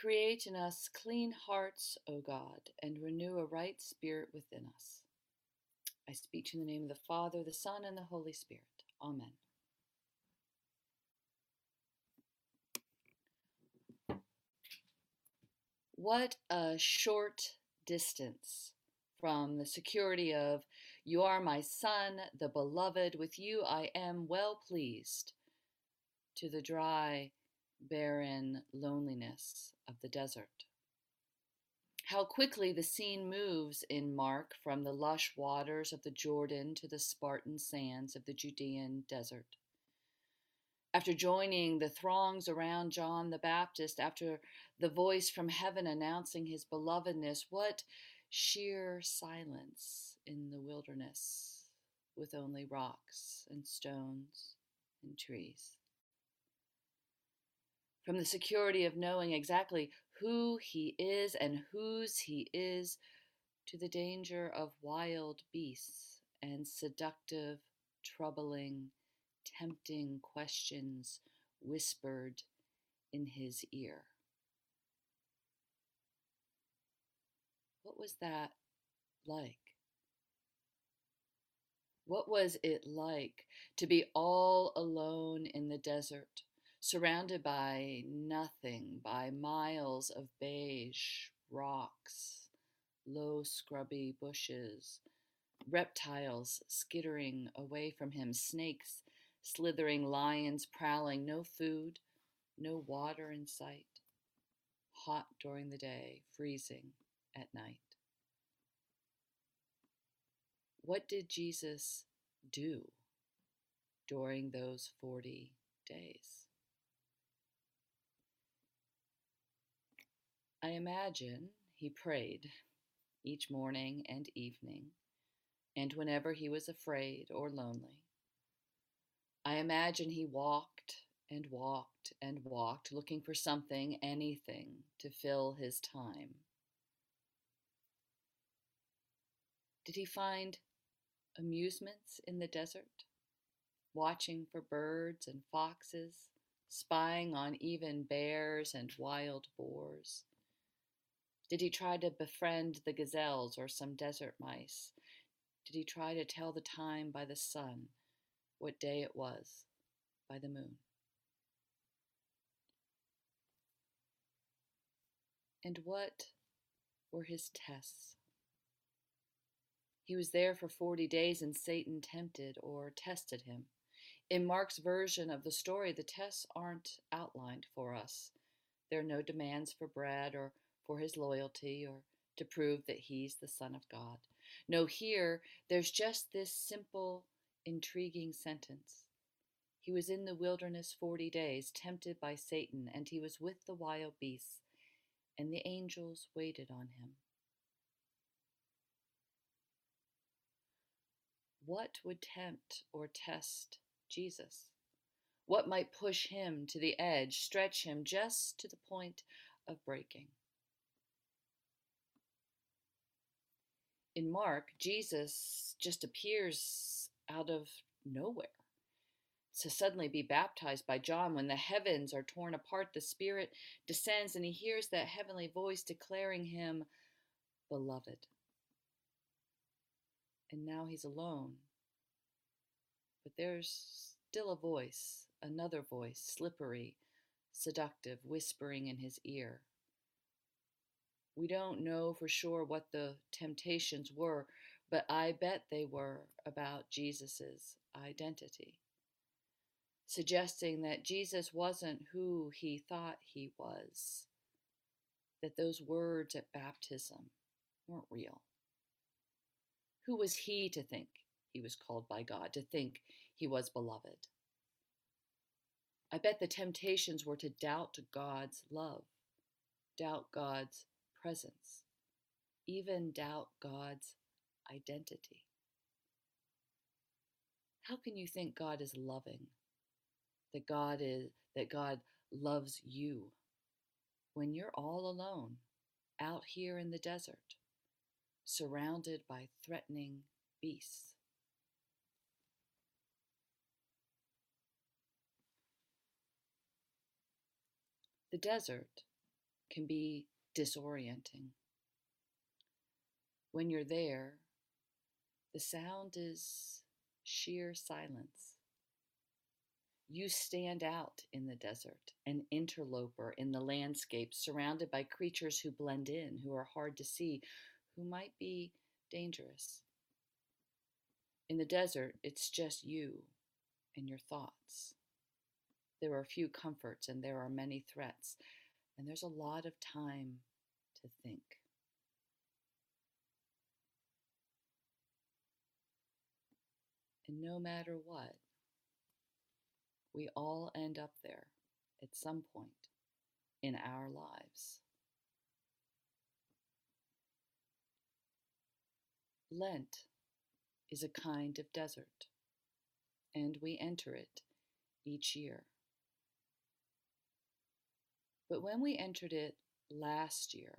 Create in us clean hearts, O God, and renew a right spirit within us. I speak in the name of the Father, the Son, and the Holy Spirit. Amen. What a short distance from the security of, You are my Son, the beloved, with you I am well pleased, to the dry, barren loneliness of the desert. How quickly the scene moves in Mark from the lush waters of the Jordan to the Spartan sands of the Judean desert. After joining the throngs around John the Baptist, after the voice from heaven announcing his belovedness, what sheer silence in the wilderness with only rocks and stones and trees. From the security of knowing exactly who he is and whose he is, to the danger of wild beasts and seductive, troubling, tempting questions whispered in his ear. What was that like? What was it like to be all alone in the desert, surrounded by nothing, by miles of beige rocks, low scrubby bushes, reptiles skittering away from him, snakes slithering, lions prowling, no food, no water in sight, hot during the day, freezing at night. What did Jesus do during those 40 days? I imagine he prayed each morning and evening, and whenever he was afraid or lonely. I imagine he walked and walked and walked, looking for something, anything, to fill his time. Did he find amusements in the desert? Watching for birds and foxes, spying on even bears and wild boars? Did he try to befriend the gazelles or some desert mice? Did he try to tell the time by the sun, what day it was, by the moon? And what were his tests? He was there for 40 days and Satan tempted or tested him. In Mark's version of the story, the tests aren't outlined for us. There are no demands for bread or for his loyalty or to prove that he's the Son of God. No, here, there's just this simple, intriguing sentence. He was in the wilderness 40 days, tempted by Satan, and he was with the wild beasts, and the angels waited on him. What would tempt or test Jesus? What might push him to the edge, stretch him just to the point of breaking? In Mark, Jesus just appears out of nowhere to suddenly be baptized by John when the heavens are torn apart, the Spirit descends, and he hears that heavenly voice declaring him beloved and now he's alone. But there's still a voice, another voice, slippery, seductive, whispering in his ear. We don't know for sure what the temptations were, but I bet they were about Jesus' identity, suggesting that Jesus wasn't who he thought he was, that those words at baptism weren't real. Who was he to think he was called by God, to think he was beloved? I bet the temptations were to doubt God's love, doubt God's presence, even doubt God's identity. How can you think God is loving? That God is that God loves you when you're all alone out here in the desert? surrounded by threatening beasts. The desert can be disorienting. When you're there, the sound is sheer silence. You stand out in the desert, an interloper in the landscape, surrounded by creatures who blend in, who are hard to see, who might be dangerous. In the desert, it's just you and your thoughts. There are few comforts and there are many threats, and there's a lot of time to think. And no matter what, we all end up there at some point in our lives. Lent is a kind of desert, and we enter it each year. But when we entered it last year,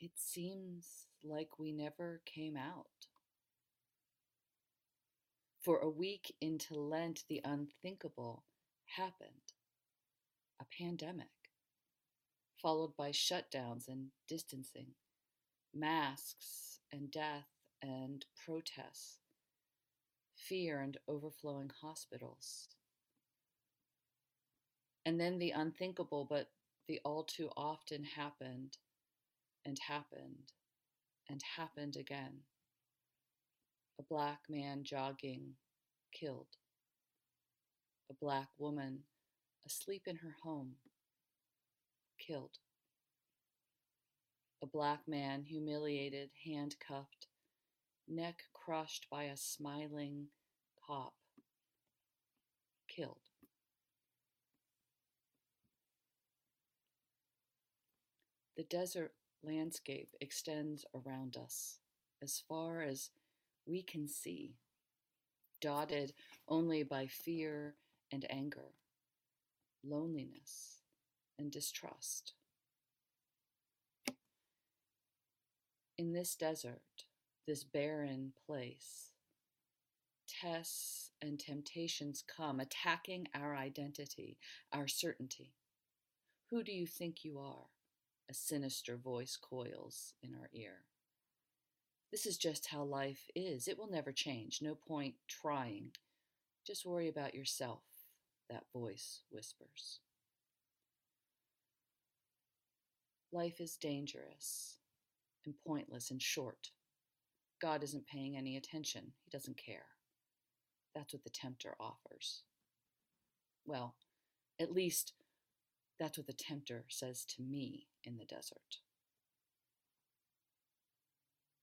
it seems like we never came out. For a week into Lent, the unthinkable happened a pandemic, followed by shutdowns and distancing, masks and death and protests, fear and overflowing hospitals. And then the unthinkable, but the all too often happened and happened and happened again a black man jogging, killed. A black woman asleep in her home, killed. A black man humiliated, handcuffed, neck crushed by a smiling cop, killed. The desert landscape extends around us as far as we can see, dotted only by fear and anger, loneliness and distrust. In this desert, this barren place, tests and temptations come, attacking our identity, our certainty. Who do you think you are? A sinister voice coils in our ear. This is just how life is. It will never change. No point trying. Just worry about yourself, that voice whispers. Life is dangerous and pointless and short. God isn't paying any attention. He doesn't care. That's what the tempter offers. Well, at least that's what the tempter says to me in the desert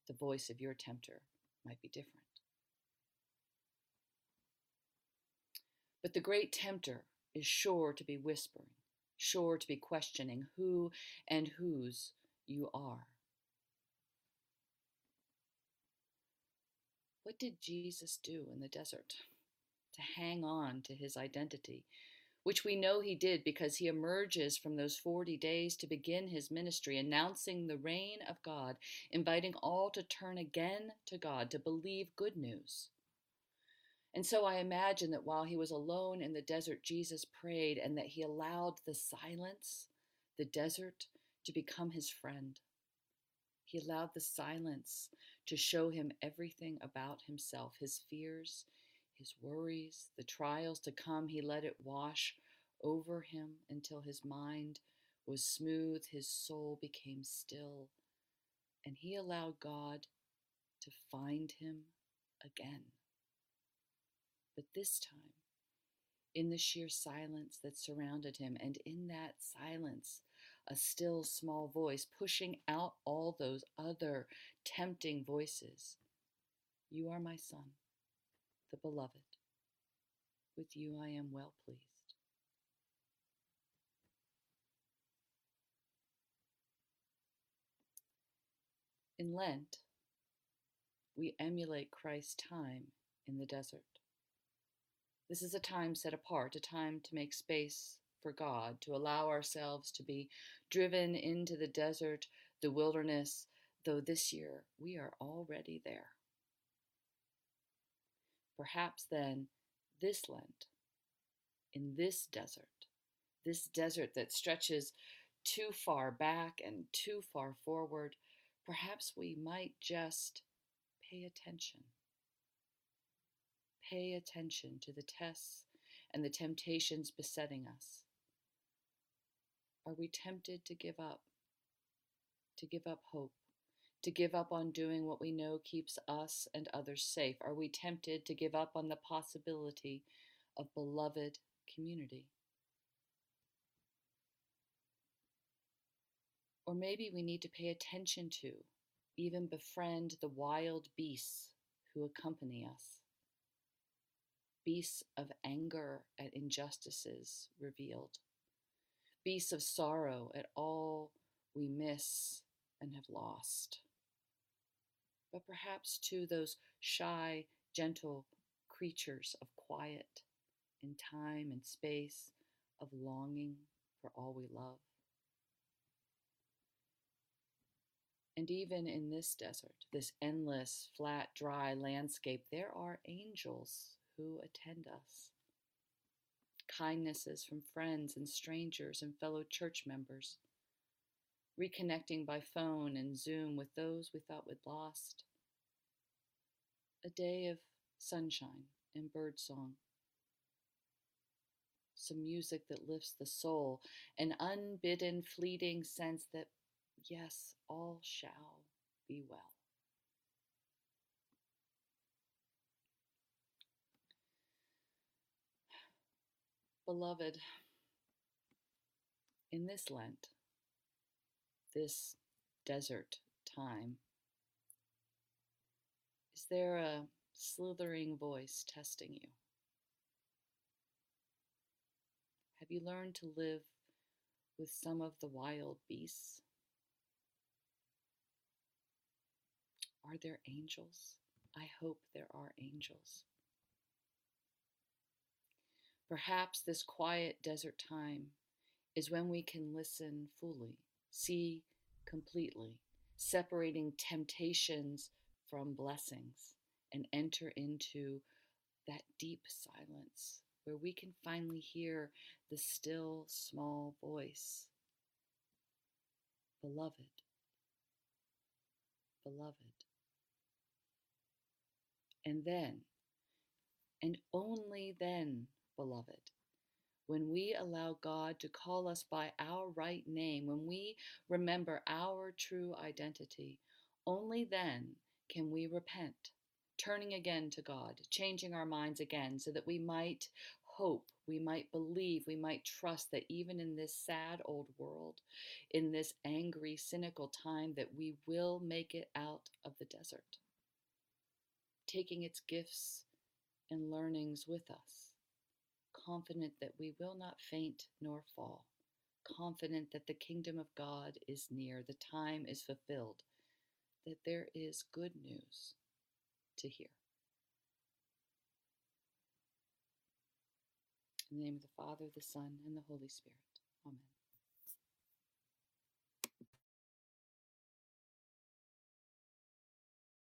the voice of your tempter might be different. But the great tempter is sure to be whispering, sure to be questioning who and whose you are. What did Jesus do in the desert to hang on to his identity which we know he did because he emerges from those 40 days to begin his ministry, announcing the reign of God, inviting all to turn again to God, to believe good news. And so I imagine that while he was alone in the desert, Jesus prayed and that he allowed the silence, the desert, to become his friend. He allowed the silence to show him everything about himself, his fears, his worries, the trials to come, he let it wash over him until his mind was smooth, his soul became still, and he allowed God to find him again. But this time, in the sheer silence that surrounded him, and in that silence, a still small voice pushing out all those other tempting voices. You are my son the beloved. With you I am well pleased. In Lent, we emulate Christ's time in the desert. This is a time set apart, a time to make space for God, to allow ourselves to be driven into the desert, the wilderness, though this year we are already there. Perhaps then this Lent, in this desert, this desert that stretches too far back and too far forward, perhaps we might just pay attention. Pay attention to the tests and the temptations besetting us. Are we tempted to give up? To give up hope? To give up on doing what we know keeps us and others safe? Are we tempted to give up on the possibility of beloved community? Or maybe we need to pay attention to, even befriend the wild beasts who accompany us. Beasts of anger at injustices revealed, beasts of sorrow at all we miss and have lost. But perhaps to those shy, gentle creatures of quiet in time and space, of longing for all we love. And even in this desert, this endless, flat, dry landscape, there are angels who attend us. Kindnesses from friends and strangers and fellow church members. Reconnecting by phone and Zoom with those we thought we'd lost. A day of sunshine and birdsong. Some music that lifts the soul, an unbidden, fleeting sense that yes, all shall be well. Beloved, in this Lent, this desert time, there a slithering voice testing you? Have you learned to live with some of the wild beasts? Are there angels? I hope there are angels. Perhaps this quiet desert time is when we can listen fully, see completely, separating temptations from blessings, and enter into that deep silence where we can finally hear the still small voice. Beloved, beloved. And then, and only then, beloved, when we allow God to call us by our right name, when we remember our true identity, only then can we repent, turning again to God, changing our minds again so that we might hope, we might believe, we might trust that even in this sad old world, in this angry, cynical time, that we will make it out of the desert. Taking its gifts and learnings with us, confident that we will not faint nor fall, confident that the kingdom of God is near, the time is fulfilled, that there is good news to hear. In the name of the Father, the Son, and the Holy Spirit. Amen.